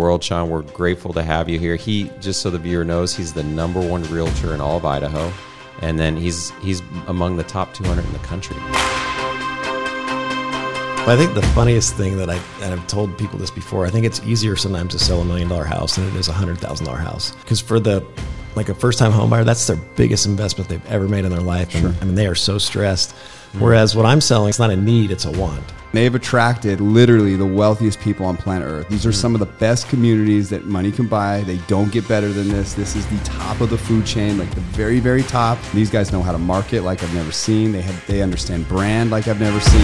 world, Shawn. We're grateful to have you here. He, just so the viewer knows, he's the number one realtor in all of Idaho, and then he's he's among the top 200 in the country. I think the funniest thing that I and I've told people this before. I think it's easier sometimes to sell a million dollar house than it is a hundred thousand dollar house because for the like a first time home buyer, that's their biggest investment they've ever made in their life. Sure. And, I mean, they are so stressed. Mm-hmm. Whereas what I'm selling, it's not a need, it's a want. They've attracted literally the wealthiest people on planet Earth. These are hmm. some of the best communities that money can buy. They don't get better than this. This is the top of the food chain, like the very, very top. These guys know how to market like I've never seen. They have they understand brand like I've never seen.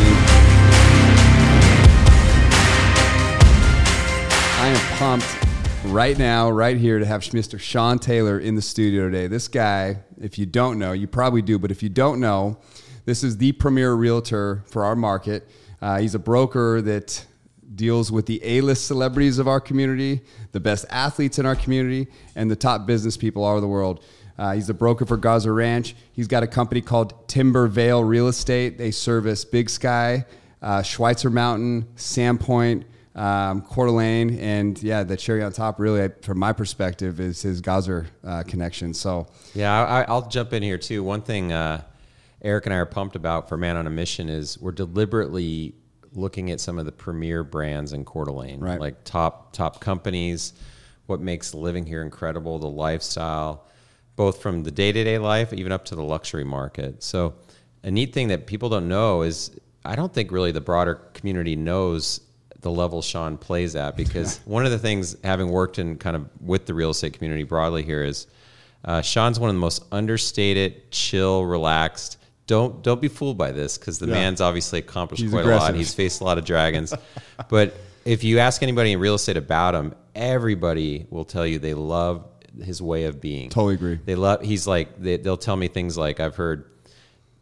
I am pumped right now, right here, to have Mr. Shawn Taylor in the studio today. This guy, if you don't know, you probably do, but if you don't know, this is the premier realtor for our market. Uh, he's a broker that deals with the A-list celebrities of our community, the best athletes in our community, and the top business people all over the world. Uh, he's a broker for Gozzer Ranch. He's got a company called Timberveil Real Estate. They service Big Sky, uh, Schweitzer Mountain, Sandpoint, um, Coeur d'Alene, and yeah, the cherry on top, really, from my perspective, is his Gozzer uh, connection. So, Yeah, I, I'll jump in here too. One thing uh, Eric and I are pumped about for Man on a Mission is we're deliberately looking at some of the premier brands in Coeur d'Alene, Right. like top top companies. What makes living here incredible, the lifestyle, both from the day to day life, even up to the luxury market. So, a neat thing that people don't know is I don't think really the broader community knows the level Shawn plays at because one of the things, having worked in kind of with the real estate community broadly here, is uh, Shawn's one of the most understated, chill, relaxed. Don't don't be fooled by this because the Yeah. man's obviously accomplished He's quite a lot. He's faced a lot of dragons, but if you ask anybody in real estate about him, everybody will tell you they love his way of being. Totally agree. They love. He's like they, they'll tell me things like I've heard.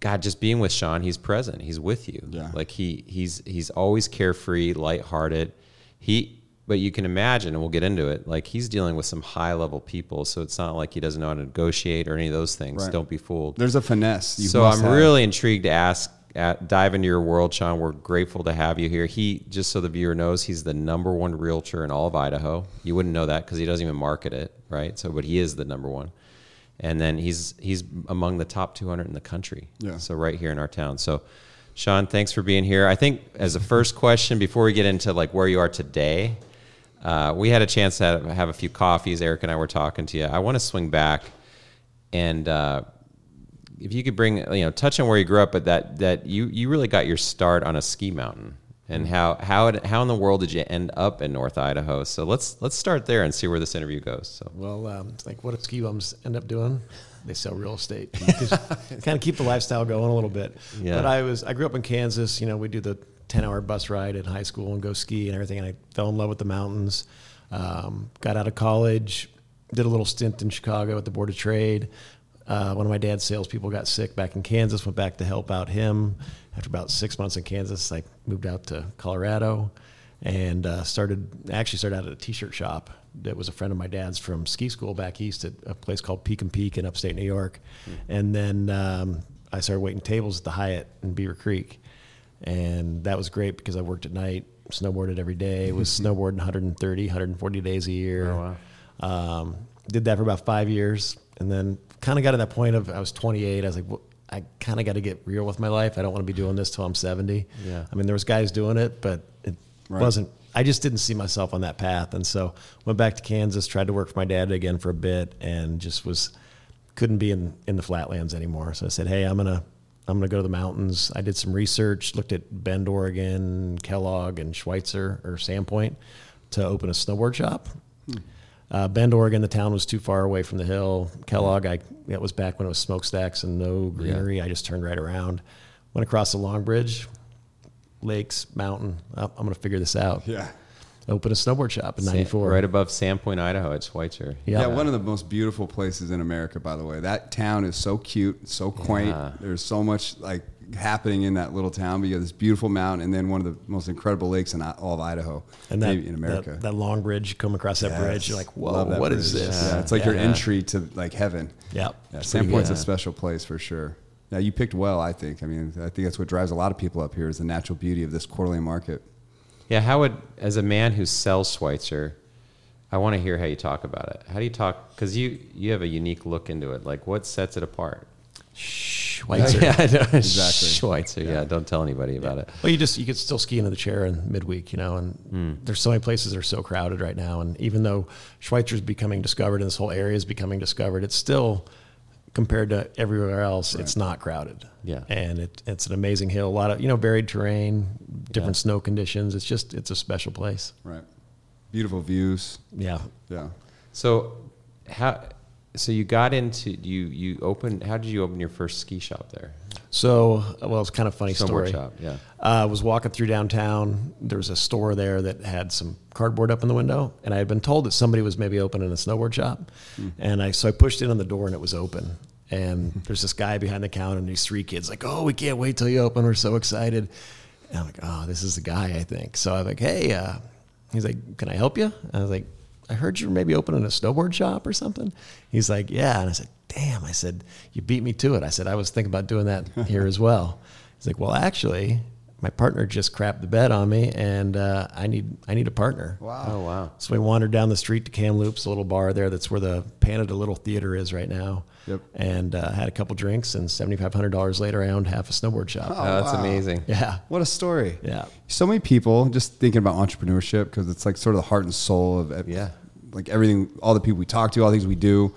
God, just being with Shawn, he's present. He's with you. Yeah. Like he he's he's always carefree, lighthearted. He but you can imagine, and we'll get into it, like he's dealing with some high level people, so it's not like he doesn't know how to negotiate or any of those things. Right. Don't be fooled. there's a finesse. so I'm have. really intrigued to ask at, dive into your world, Shawn. We're grateful to have you here. He just so the viewer knows, he's the number one realtor in all of Idaho. You wouldn't know that because he doesn't even market it, right? So, but he is the number one, and then he's he's among the top 200 in the country. Yeah. So right here in our town. So, Shawn, thanks for being here. I think as a first question before we get into like where you are today. Uh, we had a chance to have, have a few coffees. Eric and I were talking to you. I want to swing back and uh, if you could bring you know touch on where you grew up, but that that you you really got your start on a ski mountain, and how how it, how in the world did you end up in North Idaho? So let's let's start there and see where this interview goes. So Well, um, it's like what do ski bums end up doing? They sell real estate. kind of keep the lifestyle going a little bit. Yeah. But I was I grew up in Kansas. You know, we do the ten hour bus ride in high school and go ski and everything. And I fell in love with the mountains. Um, got out of college, did a little stint in Chicago at the Board of Trade. Uh, one of my dad's salespeople got sick back in Kansas. Went back to help out him. After about six months in Kansas, I moved out to Colorado and uh, started actually started out at a t-shirt shop that was a friend of my dad's from ski school back east at a place called Peek'n Peak in upstate New York, and then um, I started waiting tables at the Hyatt in Beaver Creek, and that was great because I worked at night, snowboarded every day, was snowboarding 130, 140 days a year. Oh, Um, did that for about five years, and then kind of got to that point of I was 28. I was like, well, I kind of got to get real with my life. I don't want to be doing this till I'm 70. Yeah. I mean, there was guys doing it, but it Right. wasn't. I just didn't see myself on that path, and so went back to Kansas, tried to work for my dad again for a bit, and just was couldn't be in in the flatlands anymore. So I said, hey, I'm gonna I'm gonna go to the mountains. I did some research, looked at Bend, Oregon, Kellogg, and Schweitzer or Sandpoint to open a snowboard shop. Uh, Bend, Oregon, the town was too far away from the hill. Kellogg, I that was back when it was smokestacks and no greenery. I just turned right around, went across the Long Bridge, lakes, mountain. Oh, I'm going to figure this out. Yeah. Open a snowboard shop in '94. right above Sandpoint, Idaho, at Schweitzer. Yeah. Yeah, one of the most beautiful places in America, by the way. That town is so cute, so quaint. Yeah. There's so much like happening in that little town. But you have this beautiful mountain, and then one of the most incredible lakes in all of Idaho, and that, maybe in America. That, that long bridge, you come across that Yes. bridge, you're like, whoa, Love that what is this? Yeah, it's like your Yeah. entry to like heaven. Yeah. Yeah, Sandpoint's good. a special place for sure. Now you picked well, I think. I mean, I think that's what drives a lot of people up here is the natural beauty of this Coeur d'Alene market. Yeah, how would as a man who sells Schweitzer, I want to hear how you talk about it. How do you talk? Because you you have a unique look into it. Like, what sets it apart? Schweitzer. yeah. Exactly. Schweitzer. Yeah. don't tell anybody about it. Well, you just you could still ski into the chair in midweek, you know, and hmm. there's so many places that are so crowded right now. And even though Schweitzer's becoming discovered and this whole area is becoming discovered, it's still compared to everywhere else, it's not crowded. Yeah. and it, it's an amazing hill, a lot of you know varied terrain, different snow conditions. It's just it's a special place. Right. Beautiful views. Yeah. Yeah. So, how? So you got into you you opened. How did you open your first ski shop there? So, well, it's kind of a funny Snowboard story. shop, yeah. Uh, I was walking through downtown. There was a store there that had some cardboard up in the window, and I had been told that somebody was maybe opening a snowboard shop. And I so I pushed in on the door, and it was open. And there's this guy behind the counter, and these three kids like, "Oh, we can't wait till you open. We're so excited." And I'm like, "Oh, this is the guy, I think." So I'm like, "Hey," uh, he's like, "Can I help you?" I was like, I heard you were maybe opening a snowboard shop or something. He's like, yeah. And I said, damn. I said, you beat me to it. I said, I was thinking about doing that here as well. He's like, well, actually, my partner just crapped the bed on me, and uh, I need I need a partner. Wow. Oh wow. So we wandered down the street to Kamloops, a little bar there. That's where the Panida Little Theater is right now. Yep. And uh, had a couple drinks, and seventy five hundred dollars later, I owned half a snowboard shop. Oh, that's wow. amazing. Yeah. What a story. Yeah. So many people just thinking about entrepreneurship because it's like sort of the heart and soul of Yeah. like everything, all the people we talk to, all the things we do.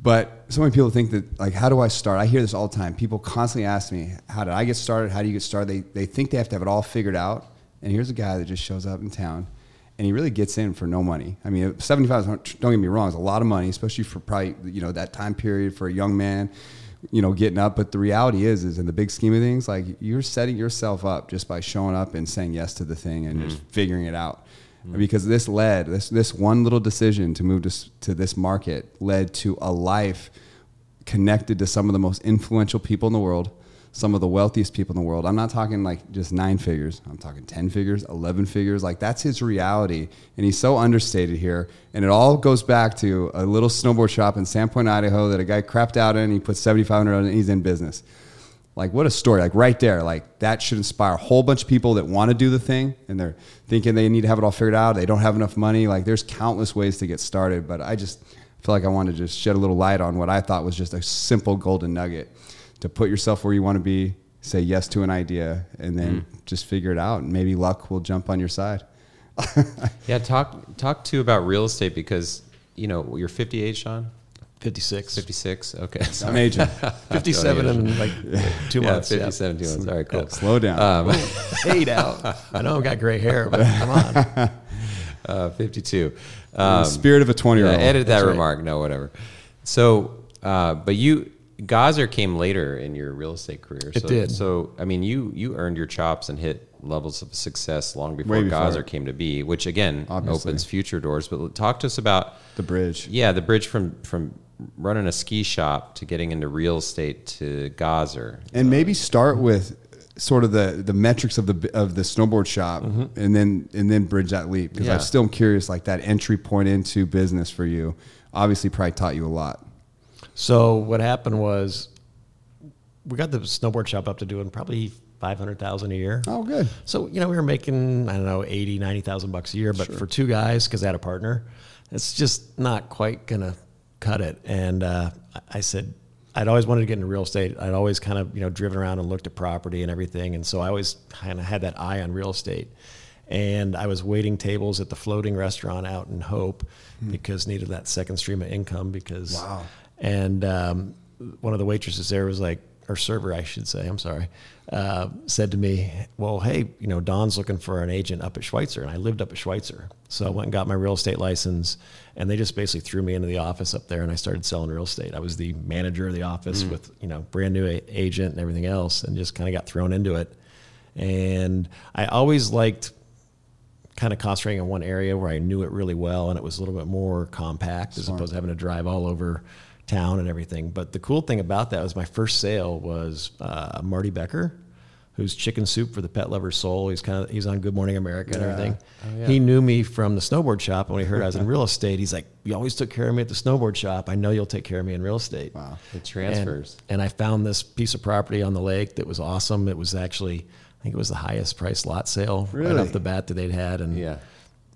But so many people think that like, how do I start? I hear this all the time. People constantly ask me, how did I get started? How do you get started? They, they think they have to have it all figured out. And here's a guy that just shows up in town and he really gets in for no money. I mean, 75, don't get me wrong, is a lot of money, especially for probably, you know, that time period for a young man, you know, getting up. But the reality is, is in the big scheme of things, like you're setting yourself up just by showing up and saying yes to the thing and just mm-hmm. figuring it out. Mm-hmm. Because this led, this, this one little decision to move to, to this market led to a life connected to some of the most influential people in the world, some of the wealthiest people in the world. I'm not talking like just nine figures. I'm talking 10 figures, 11 figures. Like that's his reality. And he's so understated here. And it all goes back to a little snowboard shop in Sandpoint, Idaho that a guy crapped out in. He put 7,500 on and he's in business. Like what a story! Like right there, like that should inspire a whole bunch of people that want to do the thing and they're thinking they need to have it all figured out. They don't have enough money. Like there's countless ways to get started, but I just feel like I wanted to just shed a little light on what I thought was just a simple golden nugget to put yourself where you want to be, say yes to an idea, and then just figure it out. And maybe luck will jump on your side. Yeah. Talk talk to about real estate because you know you're 58, Shawn. 56. 56. Okay. I'm aging. 57 in like two yeah, months. yeah. 57 two months. All right, cool. Slow down. Um, Hey now. I know I've got gray hair, but come on. uh, 52. Um, spirit of a 20 year yeah, old. edit that That's right. remark. No, whatever. So, uh, but you, Gozzer came later in your real estate career. It so, did. So, I mean, you you earned your chops and hit levels of success long before, Way before. Gozzer came to be, which again Obviously. opens future doors. But talk to us about the bridge. yeah, the bridge from from running a ski shop to getting into real estate to Gozzer. and maybe start with sort of the the metrics of the of the snowboard shop mm-hmm. and then and then bridge that leap because Yeah. I'm still curious like that entry point into business for you obviously probably taught you a lot So what happened was we got the snowboard shop up to doing probably 500,000 a year. oh good So, you know, we were making, I don't know, 80, 90,000 bucks a year, but for two guys, because I had a partner, it's just not quite going to cut it. And uh, I- said, I'd always wanted to get into real estate. I'd always kind of, you know, driven around and looked at property and everything. And so I always kind of had that eye on real estate. And I was waiting tables at the floating restaurant out in Hope because needed that second stream of income because Wow. And um, one of the waitresses there was like, or server, I should say, I'm sorry, uh, said to me, Well, hey, you know, Don's looking for an agent up at Schweitzer. And I lived up at Schweitzer. So I went and got my real estate license. And they just basically threw me into the office up there and I started selling real estate. I was the manager of the office with, you know, brand new a- agent and everything else and just kind of got thrown into it. And I always liked kind of concentrating on one area where I knew it really well and it was a little bit more compact as opposed to having to drive all over town and everything. But the cool thing about that was my first sale was uh, Marty Becker, who's chicken soup for the pet lover's soul. He's kind of he's on Good Morning America and Yeah. everything. Oh, yeah. He knew me from the snowboard shop, and when he heard I was in real estate, he's like, "You always took care of me at the snowboard shop. I know you'll take care of me in real estate." wow The transfers. And, and I found this piece of property on the lake that was awesome. It was actually, I think it was the highest price lot sale right off the bat that they'd had and Yeah.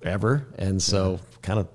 ever. And so kind of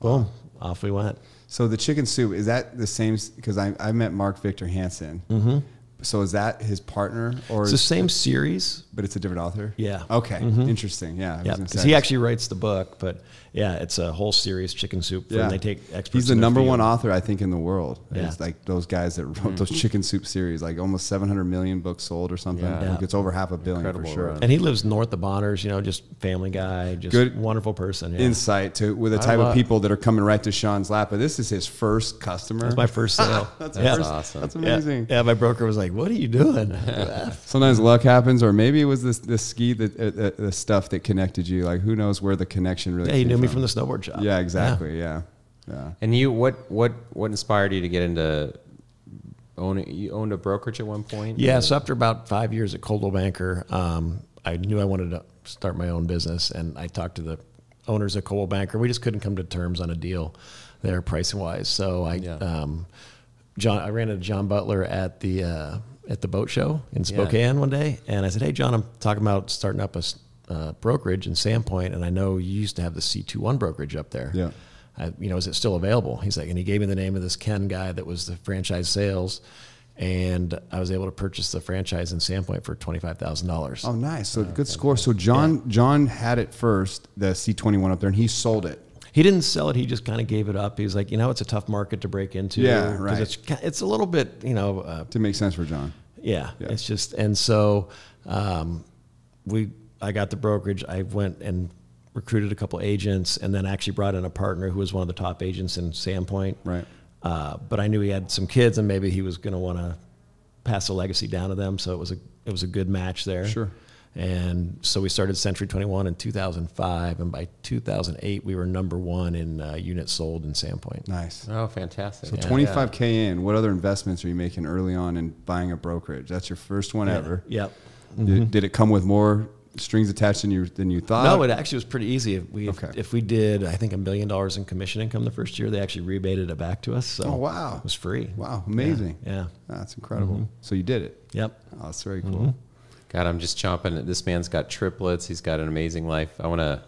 boom, off we went. So the chicken soup is that the same? Because I I met Mark Victor Hansen. Mm-hmm. So is that his partner or? It's the same series. But it's a different author. Yeah. Okay. Mm-hmm. Interesting. Yeah. Yeah, because he actually writes the book, but yeah, it's a whole series, chicken soup. Yeah. and they take experts. He's the in their number one author I think in the world. Yeah. It's like those guys that wrote mm-hmm. those chicken soup series, like almost 700 million books sold or something. Yeah. Like it's over half a billion Incredible for sure. run. And he lives north of Bonners, you know, just family guy, just Good wonderful person. Yeah. Insight to with the type of people that are coming right to Shawn's lap. But this is his first customer. That's my first sale. That's yeah. first- awesome. That's amazing. Yeah, my broker was like, "What are you doing?" Sometimes luck happens, or maybe it was this the ski that uh, uh, the stuff that connected you. Like who knows where the connection really? yeah, you came knew me from the snowboard shop. Yeah, exactly. Yeah, yeah. And you, what, what, what inspired you to get into owning? You owned a brokerage at one point. Yeah, so after about five years at Coldwell Banker, um, I knew I wanted to start my own business, and I talked to the owners of Coldwell Banker. We just couldn't come to terms on a deal there, pricing wise. So I, Yeah. um, John, I ran into John Butler at the uh, at the boat show in Yeah. Spokane one day, and I said, "Hey, John, I'm talking about starting up a uh, brokerage in Sandpoint, and I know you used to have the C21 brokerage up there. Yeah. I, you know, is it still available? He's like, and he gave me the name of this Ken guy that was the franchise sales, and I was able to purchase the franchise in Sandpoint for twenty five thousand dollars. Oh, nice. So good score. So John John had it first, the C twenty one up there, and he sold it. He didn't sell it. He just kind of gave it up. He was like, you know, it's a tough market to break into. Yeah, right. It's it's a little bit, you know, uh, to make sense for John. yeah, Yeah. It's just and so um, we I got the brokerage. I went and recruited a couple agents, and then actually brought in a partner who was one of the top agents in Sandpoint. Right. Uh, but I knew he had some kids, and maybe he was going to want to pass a legacy down to them. So it was a it was a good match there. Sure. And so we started Century 21 in 2005, and by 2008 we were number one in uh, units sold in Sandpoint. Nice. Oh, fantastic. So Yeah. twenty five k in. What other investments are you making early on in buying a brokerage? That's your first one ever. Yep. Did, mm-hmm. did it come with more strings attached than you than you thought? No, it actually was pretty easy. If we Okay. if we did, I think a million dollars in commission income the first year, they actually rebated it back to us. So Oh, wow. it was free. Wow, amazing. Yeah. yeah. That's incredible. Mm-hmm. So you did it. Yep. Oh, that's very mm-hmm. cool. God, I'm just chomping. This man's got triplets. He's got an amazing life. I want to.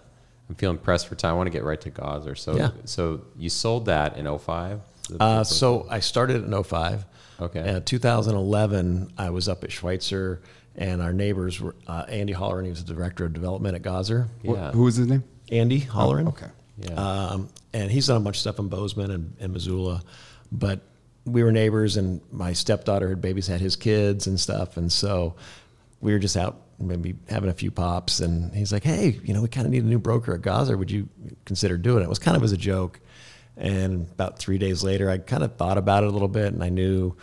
I'm feeling pressed for time. I want to get right to Gozzer. So, Yeah. so you sold that in 05? Uh, so I started in 05. Okay. Uh, 2011, I was up at Schweitzer, and our neighbors were uh, Andy Holleran. He was the director of development at Gozzer. What- Yeah. who was his name? Andy Holleran. okay. Yeah. Um, and he's done a bunch of stuff in Bozeman and, and Missoula, but we were neighbors, and my stepdaughter had babies had his kids and stuff, and so we were just out maybe having a few pops, and he's like, "Hey, you know, we kind of need a new broker at Gozzer. Would you consider doing it?" It was kind of as a joke, and about three days later, I kind of thought about it a little bit, and I knew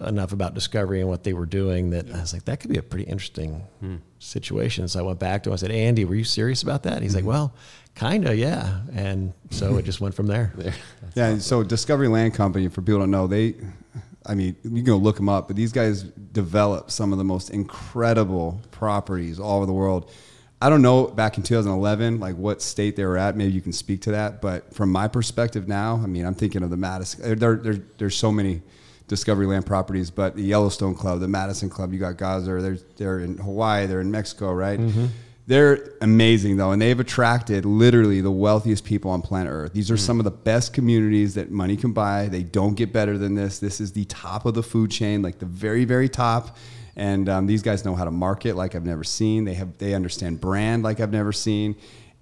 enough about Discovery and what they were doing that I was like, that could be a pretty interesting hmm. situation. So I went back to him. I said, Andy, were you serious about that? He's like, mm-hmm. well, kind of, yeah. And so it just went from there. There. Yeah, and so Discovery Land Company, for people who don't know, they, I mean, you can go look them up, but these guys develop some of the most incredible properties all over the world. I don't know back in 2011, like what state they were at. Maybe you can speak to that. But from my perspective now, I mean, I'm thinking of the Madison. There, there, there's so many Discovery Land properties, but the Yellowstone Club, the Madison Club, you got Gozzer. They're, they're in Hawaii. They're in Mexico, right? Mm-hmm. They're amazing though, and they've attracted literally the wealthiest people on planet Earth. These are some of the best communities that money can buy. They don't get better than this. This is the top of the food chain, like the very, very top. And um, these guys know how to market like I've never seen. They have they understand brand like I've never seen.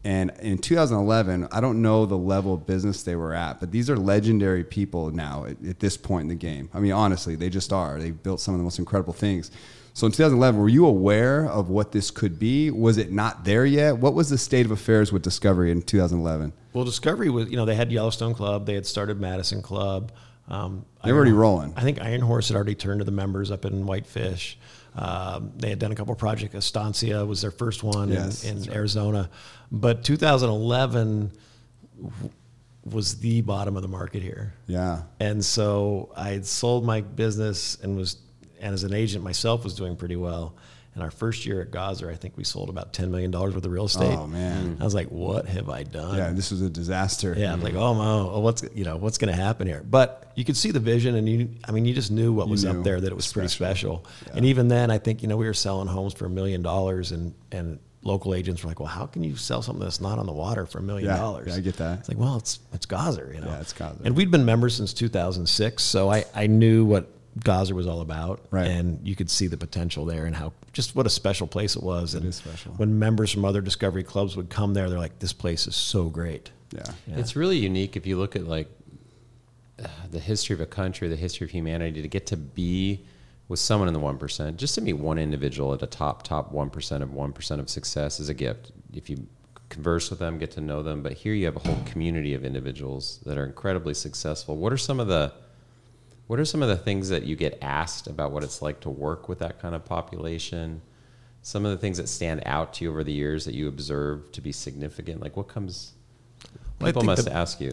And in 2011, I don't know the level of business they were at, but these are legendary people now at, at this point in the game. I mean, honestly, they just are. They built some of the most incredible things. So in 2011, were you aware of what this could be? Was it not there yet? What was the state of affairs with Discovery in 2011? Well, Discovery was, you know, they had Yellowstone Club. They had started Madison Club. Um, They were already rolling. I think Iron Horse had already turned to the members up in Whitefish. Um, they had done a couple projects. Estancia was their first one Yes, in, in Arizona. But 2011 w- was the bottom of the market here. Yeah. And so I had sold my business and was, and as an agent myself, was doing pretty well. And our first year at Gozzer, I think we sold about $10 million worth of real estate. Oh, man. I was like, what have I done? Yeah, this was a disaster. Yeah, I'm like, oh my, oh, what's you know what's going to happen here? But you could see the vision, and you, I mean, you just knew what was knew. up there that it was pretty special. And even then, I think you know we were selling homes for a million dollars, and and local agents were like, "Well, how can you sell something that's not on the water for a million dollars?" yeah, I get that. It's like, well, it's it's Gozzer, you know. Yeah, it's Gozzer. And we'd been members since 2006, so I I knew what Gozzer was all about, Right. and you could see the potential there and how just what a special place it was. and is special. When members from other Discovery clubs would come there, they're like, "This place is so great." Yeah. Yeah. It's really unique if you look at like uh, the history of a country, the history of humanity, to get to be with someone in the one percent, just to meet one individual at a top top one percent of one percent of success is a gift. If you converse with them, get to know them, but here you have a whole community of individuals that are incredibly successful. What are some of the what are some of the things that you get asked about what it's like to work with that kind of population? Some of the things that stand out to you over the years that you observe to be significant, like what comes People think must the- ask you.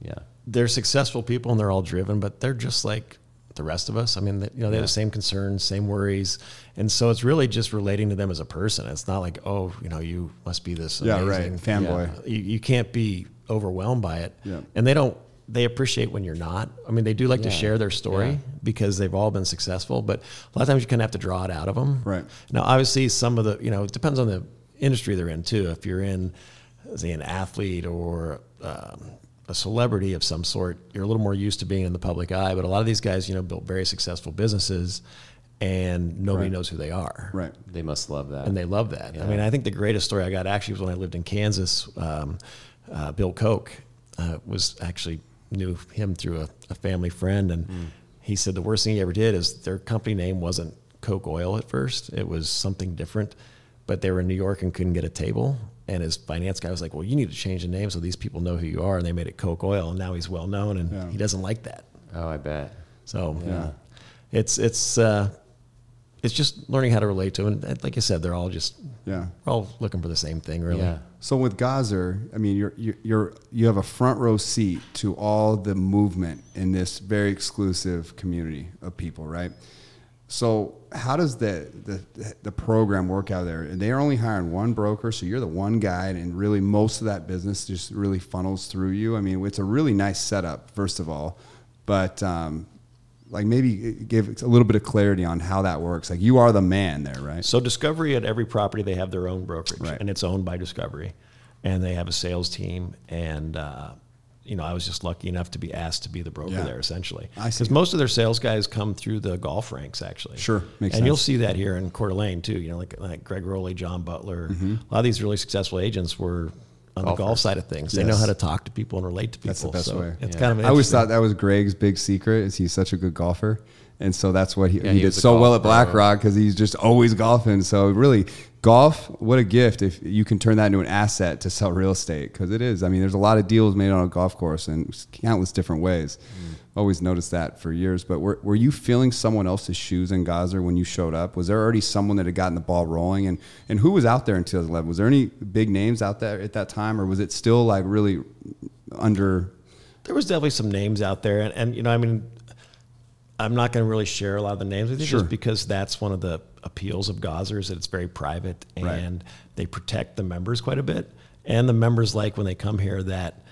Yeah. they're successful people and they're all driven, but they're just like the rest of us. I mean, you know, they have the same concerns, same worries, and so it's really just relating to them as a person. It's not like, oh, you know, you must be this. Yeah, right. amazing- Fanboy. You, you can't be overwhelmed by it. Yeah. And they don't. They appreciate when you're not. I mean, they do like to share their story Yeah. because they've all been successful, but a lot of times you kind of have to draw it out of them. Right. Now, obviously, some of the you know it depends on the industry they're in too. If you're in, say, an athlete or um, a celebrity of some sort, you're a little more used to being in the public eye. But a lot of these guys, you know, built very successful businesses, and nobody Right. knows who they are Right. They must love that. and they love that. I mean, I think the greatest story I got actually was when I lived in Kansas. Um, uh, Bill Koch uh, was actually knew him through a, a family friend, and he said the worst thing he ever did is their company name wasn't Koch Oil at first; it was something different. But they were in New York and couldn't get a table. And his finance guy was like, "Well, you need to change the name so these people know who you are." And they made it Koch Oil, and now he's well known, and Yeah. he doesn't like that. oh, I bet. So Yeah. it's it's uh, it's just learning how to relate to, and like I said, they're all just Yeah. we're all looking for the same thing, really. Yeah. So with Gozzer, I mean, you're, you're you're you have a front row seat to all the movement in this very exclusive community of people, right? So how does the the, the program work out there? And they're only hiring one broker, so you're the one guy, and really most of that business just really funnels through you. I mean, it's a really nice setup, first of all, but um, like maybe give a little bit of clarity on how that works. Like you are the man there, right? So Discovery at every property they have their own brokerage, Right. and it's owned by Discovery, and they have a sales team. And uh, you know, I was just lucky enough to be asked to be the broker Yeah. there, essentially. I see. Because most of their sales guys come through the golf ranks, actually. Sure, makes and you'll see that here in Coeur d'Alene too. You know, like like Greg Rowley, John Butler. Mm-hmm. A lot of these really successful agents were on the golf side of things. They know how to talk to people and relate to people. That's the best so way. It's Yeah. kind of an I always thought that was Greg's big secret is he's such a good golfer. And so that's what he, Yeah, he, he did so well at Black pro. Rock because he's just always golfing. So really, golf, what a gift if you can turn that into an asset to sell real estate because it is. I mean, there's a lot of deals made on a golf course in countless different ways. Mm. Always noticed that for years. But were, were you feeling someone else's shoes in Gozzer when you showed up? Was there already someone that had gotten the ball rolling? And, and who was out there in 2011? Was there any big names out there at that time or was it still like really under there was definitely some names out there, and, and you know, I mean, I'm not going to really share a lot of the names with you Sure. just because that's one of the appeals of Gozzer's that it's very private and Right. they protect the members quite a bit, and the members like when they come here that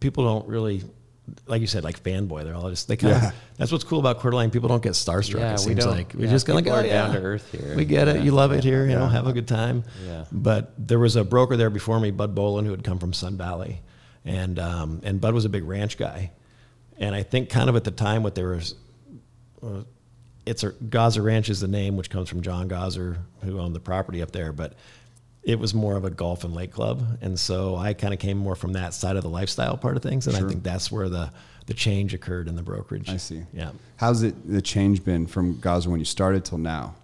people don't really. Like you said, like fanboy, they're all just they kind Yeah. of. That's what's cool about Coeur d'Alene. People don't get starstruck. Yeah, it we seems don't- like we yeah, just kind of people go are down to earth here. We get it. You love it here. You know, have a good time. Yeah. But there was a broker there before me, Bud Bolin, who had come from Sun Valley, and um, and Bud was a big ranch guy, and I think kind of at the time what there was, uh, it's a Gozzer Ranch is the name which comes from John Gozzer who owned the property up there, but it was more of a golf and lake club, and so I kind of came more from that side of the lifestyle part of things, and Sure. I think that's where the the change occurred in the brokerage. I see. Yeah. How's it the change been from Gozzer when you started till now?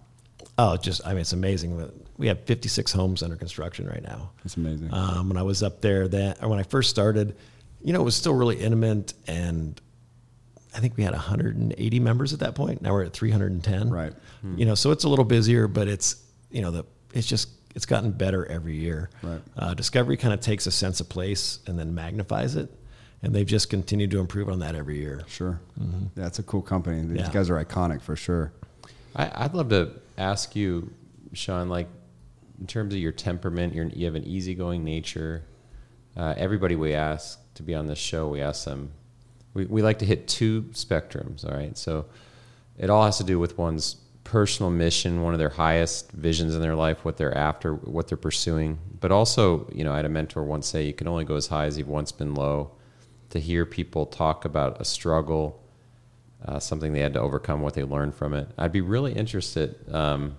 Oh, just I mean, it's amazing. We have 56 homes under construction right now. It's amazing. Um, when I was up there, that when I first started, you know, it was still really intimate, and I think we had 180 members at that point. Now we're at 310. Right. You know, so it's a little busier, but it's you know the it's just it's gotten better every year. Right. Uh, Discovery kind of takes a sense of place and then magnifies it, and they've just continued to improve on that every year. Sure. That's a cool company. These Mm-hmm. Yeah. guys are iconic for sure. I, I'd love to ask you, Shawn, like in terms of your temperament, you're, you have an easygoing nature. Uh, everybody we ask to be on this show, we ask them, we, we like to hit two spectrums, all right? So it all has to do with one's personal mission, one of their highest visions in their life, what they're after, what they're pursuing. But also, you know, I had a mentor once say you can only go as high as you've once been low. To hear people talk about a struggle, uh, something they had to overcome, what they learned from it, I'd be really interested um,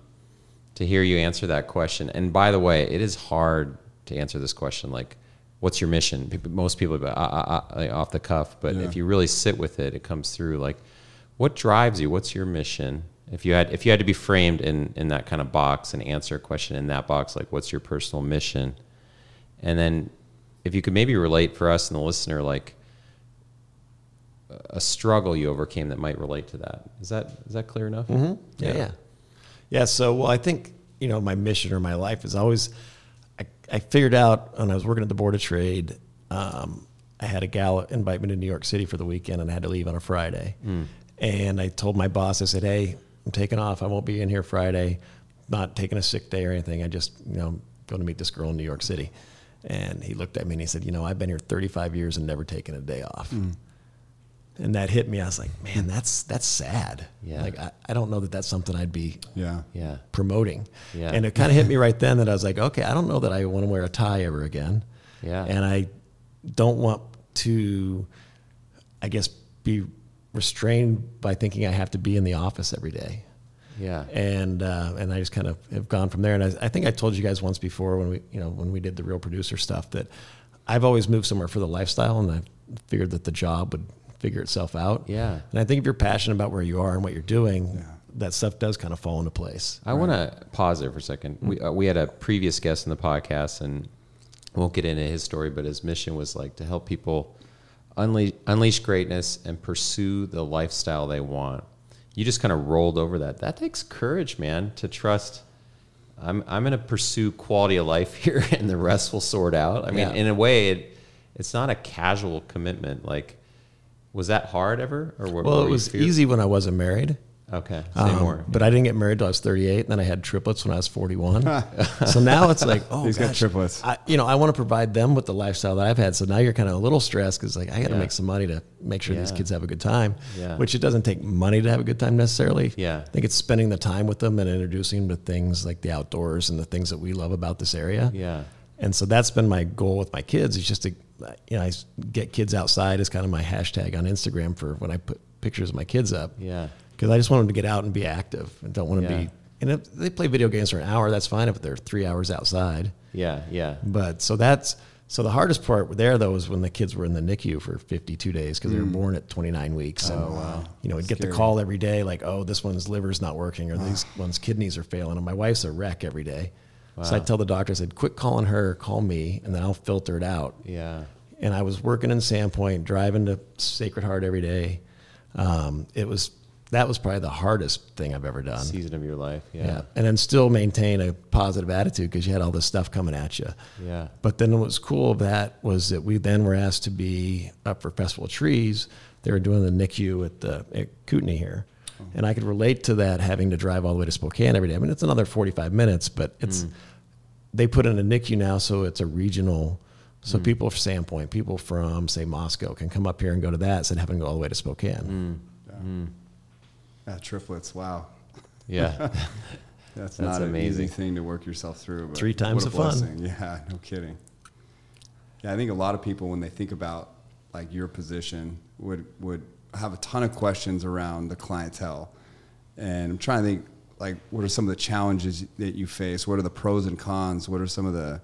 to hear you answer that question. And by the way, it is hard to answer this question. Like, what's your mission? Most people go ah, ah, ah, off the cuff, but Yeah. if you really sit with it, it comes through. Like, what drives you? What's your mission? If you had if you had to be framed in in that kind of box and answer a question in that box, like what's your personal mission? And then if you could maybe relate for us and the listener, like a struggle you overcame that might relate to that. Is that is that clear enough? Yeah, yeah, yeah. So, well, I think you know my mission or my life is always. I, I figured out when I was working at the Board of Trade, um, I had a gal invite me to New York City for the weekend, and I had to leave on a Friday. And I told my boss, I said, "Hey, I'm taking off. I won't be in here Friday. Not taking a sick day or anything. I just, you know, going to meet this girl in New York City." And he looked at me and he said, "You know, I've been here 35 years and never taken a day off." Hmm. And that hit me. I was like, "Man, that's that's sad. Yeah. Like I, I don't know that that's something I'd be Yeah. Yeah. promoting. Yeah. And it kind of hit me right then that I was like, okay, I don't know that I want to wear a tie ever again. Yeah. And I don't want to, I guess, be restrained by thinking I have to be in the office every day. Yeah. And uh, and I just kind of have gone from there. And I, I think I told you guys once before when we you know when we did the real producer stuff that I've always moved somewhere for the lifestyle, and I figured that the job would figure itself out. Yeah. And I think if you're passionate about where you are and what you're doing, that stuff does kind of fall into place. I want to pause there for a second. We, uh, we had a previous guest in the podcast, and I won't get into his story, but his mission was like to help people unleash, unleash greatness and pursue the lifestyle they want. You just kind of rolled over that. That takes courage, man, to trust. I'm, I'm going to pursue quality of life here, and the rest will sort out. I mean, Yeah. in a way, it, it's not a casual commitment. Like, was that hard ever? Or were, Well, were it was easy when I wasn't married. Okay, Um, more. But I didn't get married till I was 38, and then I had triplets when I was 41. so now it's like, oh, He's got triplets. I, you know, I want to provide them with the lifestyle that I've had. So now you're kind of a little stressed because like I got to Yeah. make some money to make sure these kids have a good time. Yeah. Which it doesn't take money to have a good time necessarily. Yeah. I think it's spending the time with them and introducing them to things like the outdoors and the things that we love about this area. Yeah. And so that's been my goal with my kids is just to, you know, I get kids outside is kind of my hashtag on Instagram for when I put pictures of my kids up. Yeah. Because I just want them to get out and be active and don't want to Yeah. be, and if they play video games for an hour, that's fine if they're three hours outside. Yeah. Yeah. But so that's, so the hardest part there though was when the kids were in the NICU for 52 days because they were born at 29 weeks. And, wow. You know, we'd get the call every day like, oh, this one's liver's not working or these one's kidneys are failing. And my wife's a wreck every day. So I Wow. tell the doctor, I said, quit calling her, call me, and then I'll filter it out. Yeah. And I was working in Sandpoint, driving to Sacred Heart every day. Um, it was, that was probably the hardest thing I've ever done. Season of your life. Yeah. Yeah. And then still maintain a positive attitude because you had all this stuff coming at you. Yeah. But then what was cool of that was that we then were asked to be up for Festival of Trees. They were doing the NICU at the at Kootenai here. Oh. And I could relate to that having to drive all the way to Spokane every day. I mean, it's another 45 minutes, but it's, mm. they put in a NICU now, so it's a regional. So mm. people from Sandpoint, people from, say, Moscow can come up here and go to that instead of having to go all the way to Spokane. Mm. Yeah, triplets. Wow. Yeah. That's, That's not an amazing. easy thing to work yourself through. But Three times what a the fun. Yeah, no kidding. Yeah, I think a lot of people when they think about like your position would would have a ton of questions around the clientele, and I'm trying to think like what are some of the challenges that you face? What are the pros and cons? What are some of the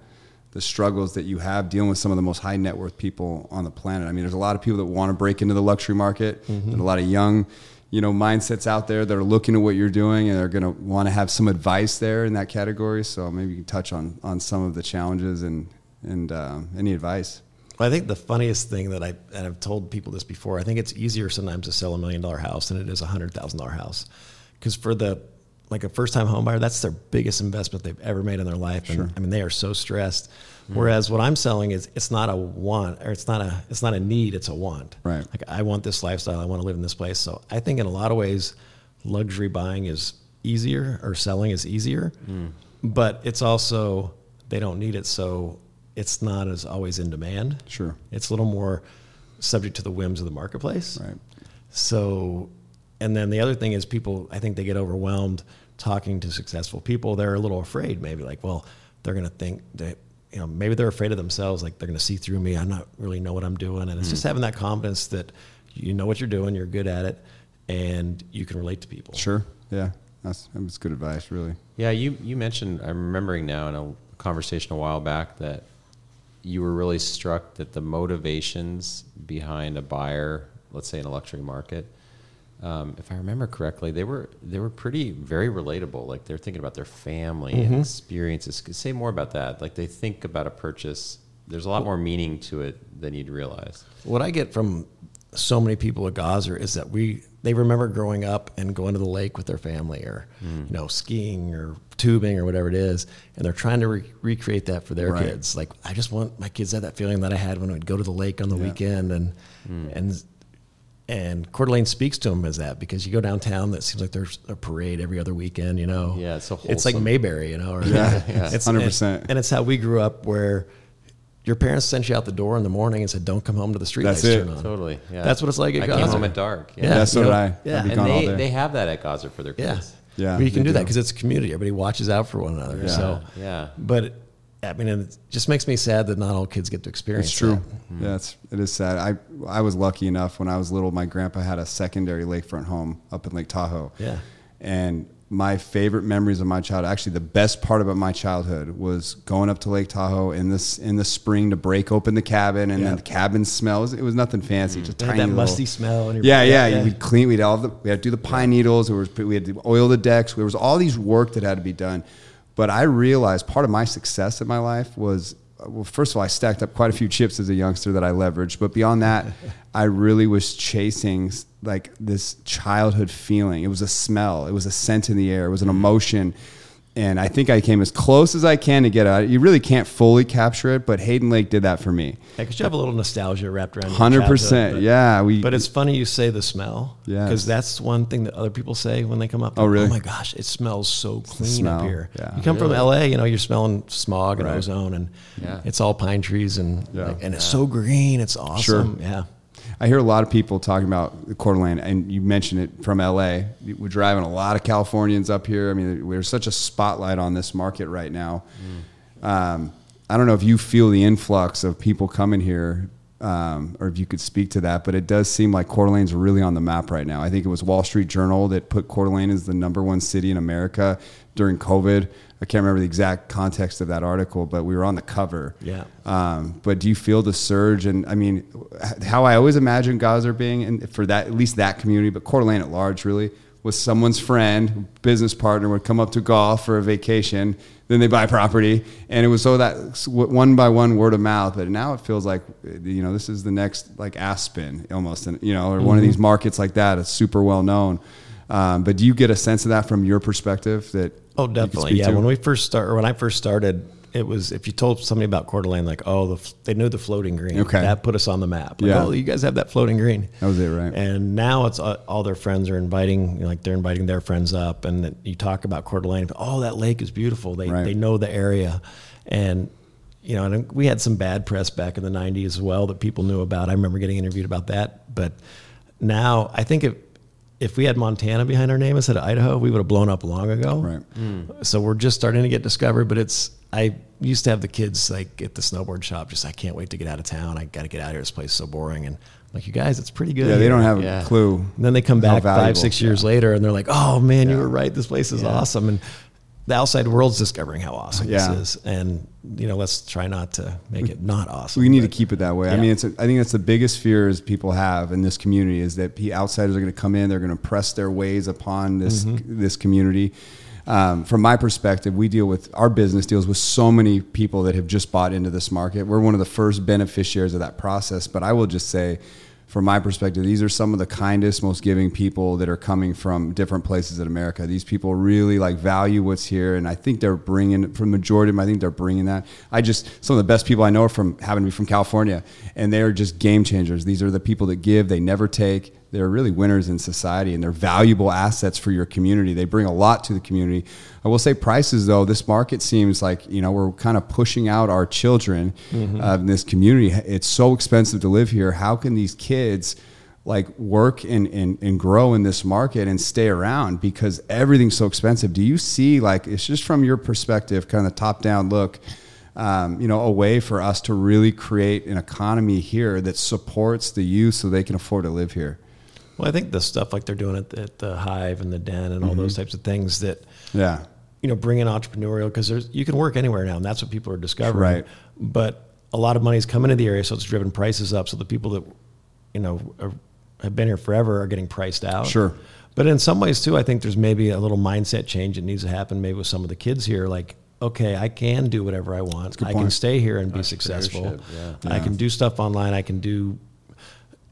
the struggles that you have dealing with some of the most high net worth people on the planet? I mean, there's a lot of people that want to break into the luxury market, Mm-hmm. and a lot of young you know mindsets out there that are looking at what you're doing and they're going to want to have some advice there in that category so maybe you can touch on on some of the challenges and and um, any advice Well, I think the funniest thing that I and I've told people this before. I think it's easier sometimes to sell a million dollar house than it is a hundred thousand dollar house, because for the like a first time home buyer, that's their biggest investment they've ever made in their life. And I mean, they are so stressed. Mm-hmm. Whereas what I'm selling is it's not a want or it's not a it's not a need, it's a want. Right. Like I want this lifestyle, I want to live in this place. So I think in a lot of ways, luxury buying is easier or selling is easier, mm. but it's also they don't need it, so it's not as always in demand. Sure. It's a little more subject to the whims of the marketplace. right So and then the other thing is people. I think they get overwhelmed talking to successful people. They're a little afraid, maybe like, well, they're going to think that you know maybe they're afraid of themselves, like they're going to see through me. I'm not really know what I'm doing, and it's hmm. just having that confidence that you know what you're doing, you're good at it, and you can relate to people. Sure. Yeah. That's that's good advice, really. Yeah, you you mentioned. I'm remembering now in a conversation a while back that you were really struck that the motivations behind a buyer, let's say in a luxury market, um, if I remember correctly, they were they were pretty very relatable. Like they're thinking about their family and experiences. Say more about that. Like they think about a purchase. There's a lot more meaning to it than you'd realize. What I get from so many people at Gozzer is that we they remember growing up and going to the lake with their family, or Hmm. you know skiing or tubing or whatever it is, and they're trying to re- recreate that for their Right. kids. Like I just want my kids to have that feeling that I had when I'd go to the lake on the weekend, and Hmm. and and Coeur d'Alene speaks to them as that because you go downtown, that seems like there's a parade every other weekend. You know, Yeah, it's so it's like. Mayberry, you know, or Yeah, it's 100%. and, and it's how we grew up where. Your parents sent you out the door in the morning and said, "Don't come home to the street That's lights it. turn on." Totally. Yeah. That's what it's like at I came home at dark. Yeah. That's so you did know, I. yeah. And they, they have that at Gozzer for their Yeah. kids. Yeah, But you can they do that because it's a community. Everybody watches out for one another. Yeah. So, Yeah. but I mean, it just makes me sad that not all kids get to experience. It's true. that. Yeah, hmm. it's it is sad. I I was lucky enough when I was little. My grandpa had a secondary lakefront home up in Lake Tahoe. Yeah. And my favorite memories of my childhood, actually the best part about my childhood, was going up to Lake Tahoe in this in the spring to break open the cabin, and Yeah. then the cabin smells. It was nothing fancy, mm-hmm. just It had tiny that little- musty smell. In your yeah, yeah, We'd clean. We'd all the, we had to do the pine needles. There was we had to oil the decks. There was all these work that had to be done. But I realized part of my success in my life was well. First of all, I stacked up quite a few chips as a youngster that I leveraged. But beyond that, I really was chasing like this childhood feeling. It was a smell. It was a scent in the air. It was an mm. emotion. And I think I came as close as I can to get out. You really can't fully capture it, but Hayden Lake did that for me. Yeah, because you have a little nostalgia wrapped around. Hundred percent, Yeah, we. But it's funny you say the smell. Yes. Because that's one thing that other people say when they come up. Oh, really? Oh my gosh, it smells so clean smell. up here. Yeah. You come from LA, you know, you're smelling smog and Right. ozone, and Yeah. it's all pine trees and Yeah. like, and it's so green. It's awesome. Yeah. I hear a lot of people talking about Coeur d'Alene, and you mentioned it from LA. We're driving a lot of Californians up here. I mean, there's such a spotlight on this market right now. Um, I don't know if you feel the influx of people coming here, um, or if you could speak to that, but it does seem like Coeur d'Alene's really on the map right now. I think it was Wall Street Journal that put Coeur d'Alene as the number one city in America during COVID. I can't remember the exact context of that article, but we were on the cover. Yeah. Um, but do you feel the surge? And I mean, how I always imagine Gozzer being, and for that at least that community, but Coeur d'Alene at large, really was someone's friend, business partner would come up to golf for a vacation, then they buy property, and it was so that one by one word of mouth. But now it feels like you know this is the next like Aspen almost, and you know, or one of these markets like that. It's super well known. Um, but do you get a sense of that from your perspective? That Oh, definitely. Yeah. to? When we first start, or when I first started, it was if you told somebody about Coeur d'Alene, like, oh, the, they knew the floating green. Okay. That put us on the map. Like, Yeah. Oh, you guys have that floating green. That was it, right? And now it's uh, all their friends are inviting, you know, like they're inviting their friends up, and you talk about Coeur d'Alene. Oh, that lake is beautiful. They Right. they know the area, and you know, and we had some bad press back in the '90s as well that people knew about. I remember getting interviewed about that, but now I think if if we had Montana behind our name instead of Idaho, we would have blown up long ago. Right. Hmm. So we're just starting to get discovered, but it's I used to have the kids like at the snowboard shop, just I can't wait to get out of town. I got to get out of here. This place is so boring. And I'm like you guys, it's pretty good. yeah, they don't have Yeah. a clue. And then they come how back five, six years Yeah. later, and they're like, "Oh man, you were right. This place is Yeah. awesome." And the outside world's discovering how awesome Yeah. this is. And you know, let's try not to make it not awesome. we need to keep it that way. I mean, it's a, I think that's the biggest fears people have in this community is that pe- outsiders are going to come in, they're going to press their ways upon this Mm-hmm. this community. Um, from my perspective, we deal with our business deals with so many people that have just bought into this market. We're one of the first beneficiaries of that process. But I will just say, from my perspective, these are some of the kindest, most giving people that are coming from different places in America. These people really like value what's here, and I think they're bringing, for the majority of them, I think they're bringing that. I just some of the best people I know are from happen to be from California, and they're just game changers. These are the people that give, they never take. They're really winners in society, and they're valuable assets for your community. They bring a lot to the community. I will say prices though. This market seems like you know we're kind of pushing out our children uh, in this community. It's so expensive to live here. How can these kids like work and, and, and grow in this market and stay around because everything's so expensive. Do you see like it's just from your perspective, kind of the top down look, um, you know, a way for us to really create an economy here that supports the youth so they can afford to live here? Well, I think the stuff like they're doing at, at the Hive and the Den and all those types of things that Yeah. you know bring in entrepreneurial because there's you can work anywhere now and that's what people are discovering. Right. But a lot of money money's coming into the area, so it's driven prices up. So the people that you know are, have been here forever are getting priced out. Sure. But in some ways too, I think there's maybe a little mindset change that needs to happen. Maybe with some of the kids here, like. Okay, I can do whatever I want. I can stay here and be successful. Entrepreneurship, I can do stuff online. I can do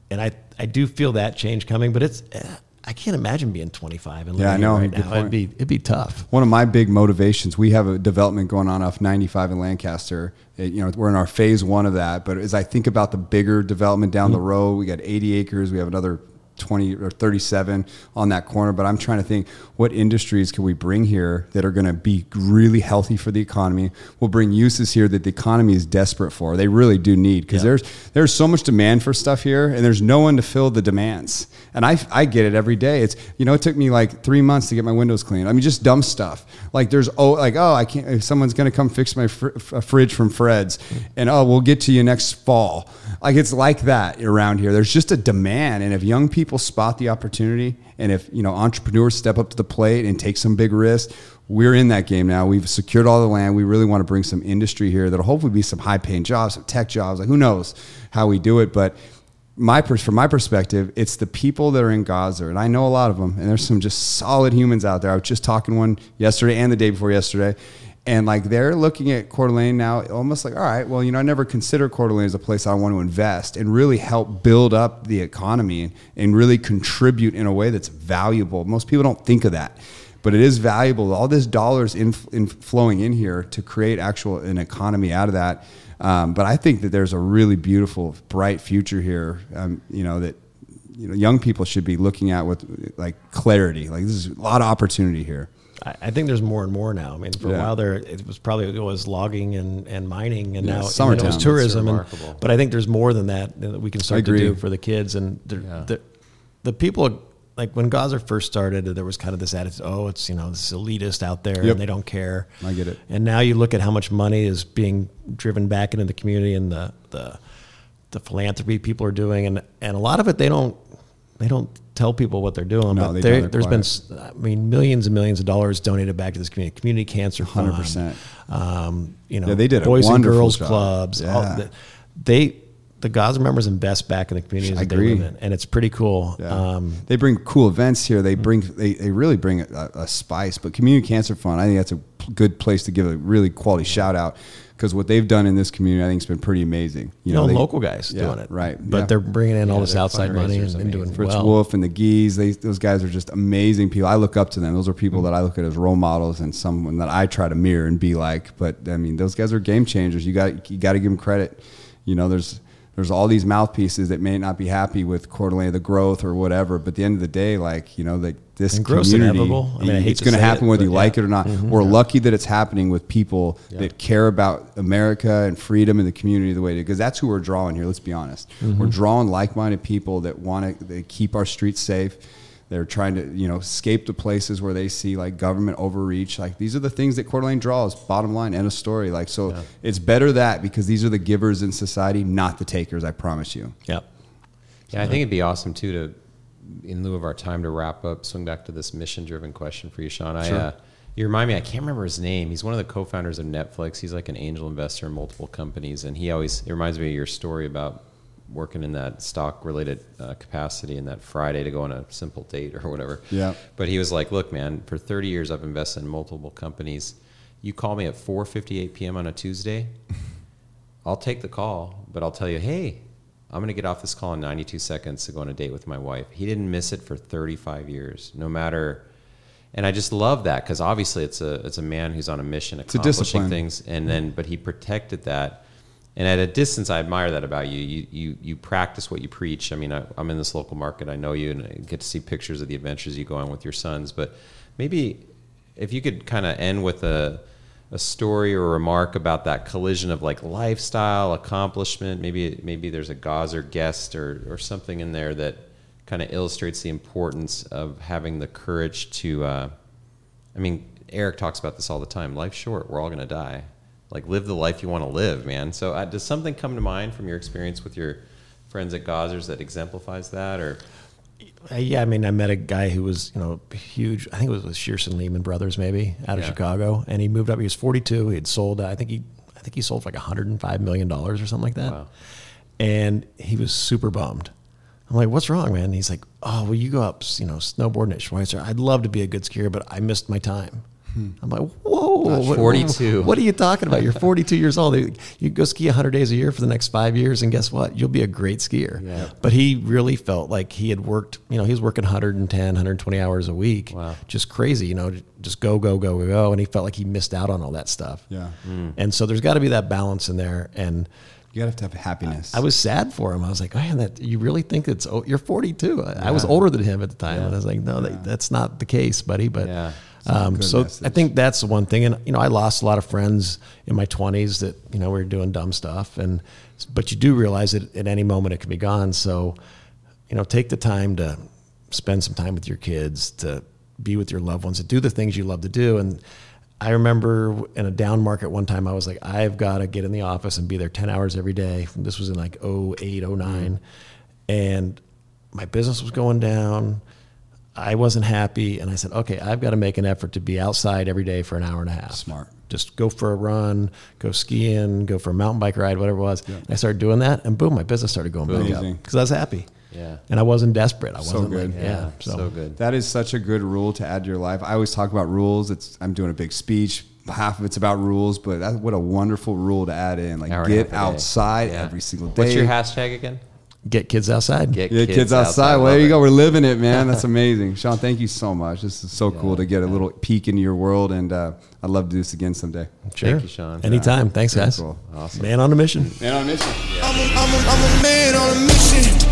and I I do feel that change coming, but it's eh, I can't imagine being 25 and living Yeah, I know. right now. point. It'd be it'd be tough. One of my big motivations, we have a development going on off 95 in Lancaster. It- you know, we're in our phase one of that. But as I think about the bigger development down the road, we got 80 acres. We have another 20 or 37 on that corner. But I'm trying to think what industries can we bring here that are going to be really healthy for the economy? We'll bring uses here that the economy is desperate for. They really do need because Yeah. there's there's so much demand for stuff here, and there's no one to fill the demands. And I, I get it every day. It's you know it took me like three months to get my windows cleaned. I mean just dumb stuff like there's oh like oh I can't if someone's gonna come fix my fr- fridge from Fred's, and oh we'll get to you next fall. Like it's like that around here. There's just a demand, and if young people spot the opportunity, and if you know entrepreneurs step up to the plate and take some big risks, we're in that game now. We've secured all the land. We really want to bring some industry here that'll hopefully be some high paying jobs, some tech jobs. Like who knows how we do it, but my from my perspective, it's the people that are in Gozzer, and I know a lot of them, and there's some just solid humans out there. I was just talking one yesterday and the day before yesterday, and like they're looking at Coeur d'Alene now, almost like, all right, well, you know, I never considered Coeur d'Alene as a place I want to invest and really help build up the economy and, and really contribute in a way that's valuable. Most people don't think of that but it is valuable. All this dollars in, in flowing in here to create actual an economy out of that. Um, but I think that there's a really beautiful, bright future here. Um, you know that you know young people should be looking at with like clarity. Like this is a lot of opportunity here. I, think there's more and more now. I mean, for a while there, it was probably it was logging and, and mining, and Yeah, now summertime. it was tourism. And, but I think there's more than that that we can start to do for the kids and the, Yeah. the the people. Like when Gozzer first started, there was kind of this attitude: "Oh, it's you know this elitist out there, Yep. and they don't care." I get it. And now you look at how much money is being driven back into the community and the the, the philanthropy people are doing, and and a lot of it they don't they don't tell people what they're doing. No, but they there, there's been, I mean, millions and millions of dollars donated back to this community. Community Cancer Fund, 100%. Um, you know, Yeah, they did Boys and Girls job. Clubs. Yeah. the- they the Gozzer members invest back in the communities I that agree. they live in, and it's pretty cool. Yeah. Um, they bring cool events here. They bring they, they really bring a, a spice. But Community Cancer Fund, I think that's a p- good place to give a really quality shout out because what they've done in this community, I think, has been pretty amazing. you know, they- local guys yeah, doing it, right? But yeah. they're bringing in all this outside money and, and doing amazing. Fritz well. Wolf and the Gees, they, those guys are just amazing people. I look up to them. Those are people Mm-hmm. that I look at as role models and someone that I try to mirror and be like. But I mean, those guys are game changers. You got you got to give them credit. You know, there's there's all these mouthpieces that may not be happy with Coeur d'Alene, the growth or whatever. But at the end of the day, like you know, like this And community, inevitable. I mean, I hate it's going to happen it, whether you like it or not. Mhm. We're lucky that it's happening with people Yeah. that care about America and freedom and the community the way it is. Because that's who we're drawing here. Let's be honest. Mm-hmm. We're drawing like-minded people that want to keep our streets safe. They're trying to, you know, escape the places where they see like government overreach. Like these are the things that Coeur d'Alene draws. Bottom line, end of story. Like so, Yeah. it's better that because these are the givers in society, not the takers. I promise you. Yep. Yeah, I think it'd be awesome too to, in lieu of our time to wrap up, swing back to this mission-driven question for you, Shawn. I, Sure. uh, you remind me, I can't remember his name. He's one of the co-founders of Netflix. He's like an angel investor in multiple companies, and he always it reminds me of your story about working in that stock-related uh, capacity and that Friday to go on a simple date or whatever. Yeah. But he was like, "Look, man, for 30 years I've invested in multiple companies. You call me at 4:58 p.m. on a Tuesday, I'll take the call, but I'll tell you, hey, I'm going to get off this call in 92 seconds to go on a date with my wife. He didn't miss it for 35 years, no matter. And I just love that because obviously it's a it's a man who's on a mission, a accomplishing discipline. things, and then but he protected that. And at a distance, I admire that about you. You you, you practice what you preach. I mean, I, I'm in this local market. I know you, and I get to see pictures of the adventures you go on with your sons. But maybe if you could kind of end with a a story or a remark about that collision of like lifestyle accomplishment maybe maybe there's a Gozzer guest or or something in there that kind of illustrates the importance of having the courage to. Uh, I mean, Eric talks about this all the time. Life's short. We're all going to die. Like, live the life you want to live, man. So, uh, does something come to mind from your experience with your friends at Gozzers that exemplifies that, or? Uh, yeah, I mean, I met a guy who was, you know, huge. I think it was with Shearson Lehman Brothers, maybe out of Yeah. Chicago, and he moved up. He was 42. He had sold. I think he, I think he sold for like 105 million dollars or something like that. Wow. And he was super bummed. I'm like, "What's wrong, man?" He's like, "Oh, well, you go up, you know, snowboarding at Schweitzer. I'd love to be a good skier, but I missed my time." Hmm. I'm like, "Whoa, what- 42. What are you talking about? You're 42 years old. You go ski 100 days a year for the next five years, and guess what? You'll be a great skier." Yeah. But he really felt like he had worked, you know, he was working 110, 120 hours a week. Wow. Just crazy, you know, just go, go, go, go, go. And he felt like he missed out on all that stuff. Yeah. Hmm. And so there's got to be that balance in there. And You gotta have to have happiness. I was sad for him. I was like, oh, man, that you really think it's, oh, you're 42. I, I was older than him at the time. And I was like, no, that, that's not the case, buddy. But Yeah. Um, so I think that's the one thing. And, you know, I lost a lot of friends in my 20s that, you know, we were doing dumb stuff. And, but you do realize that at any moment it can be gone. So, you know, take the time to spend some time with your kids, to be with your loved ones, to do the things you love to do. And I remember in a down market one time, I was like, I've got to get in the office and be there 10 hours every day. This was in like 08, 09. And my business was going down. I wasn't happy. And I said, okay, I've got to make an effort to be outside every day for an hour and a half. Smart. Just go for a run, go skiing, go for a mountain bike ride, whatever it was. And I started doing that, and boom, my business started going back up because I was happy. Yeah. And I wasn't desperate. I wasn't good. like, yeah. so, good. That is such a good rule to add to your life. I always talk about rules. It's I'm doing a big speech. Half of it's about rules, but that, what a wonderful rule to add in. Like Hour and a get half a day. outside Yeah. every single day. What's your hashtag again? Get kids outside. Get Yeah, kids, outside. Well, there you it. go. We're living it, man. That's amazing. Shawn, thank you so much. This is so cool to get a little peek into your world, and uh, I'd love to do this again someday. Sure. Thank you, Shawn. Anytime. Thanks, guys. cool. Awesome. Man on a mission. Man on a mission. I'm a, I'm a, I'm a man on a mission.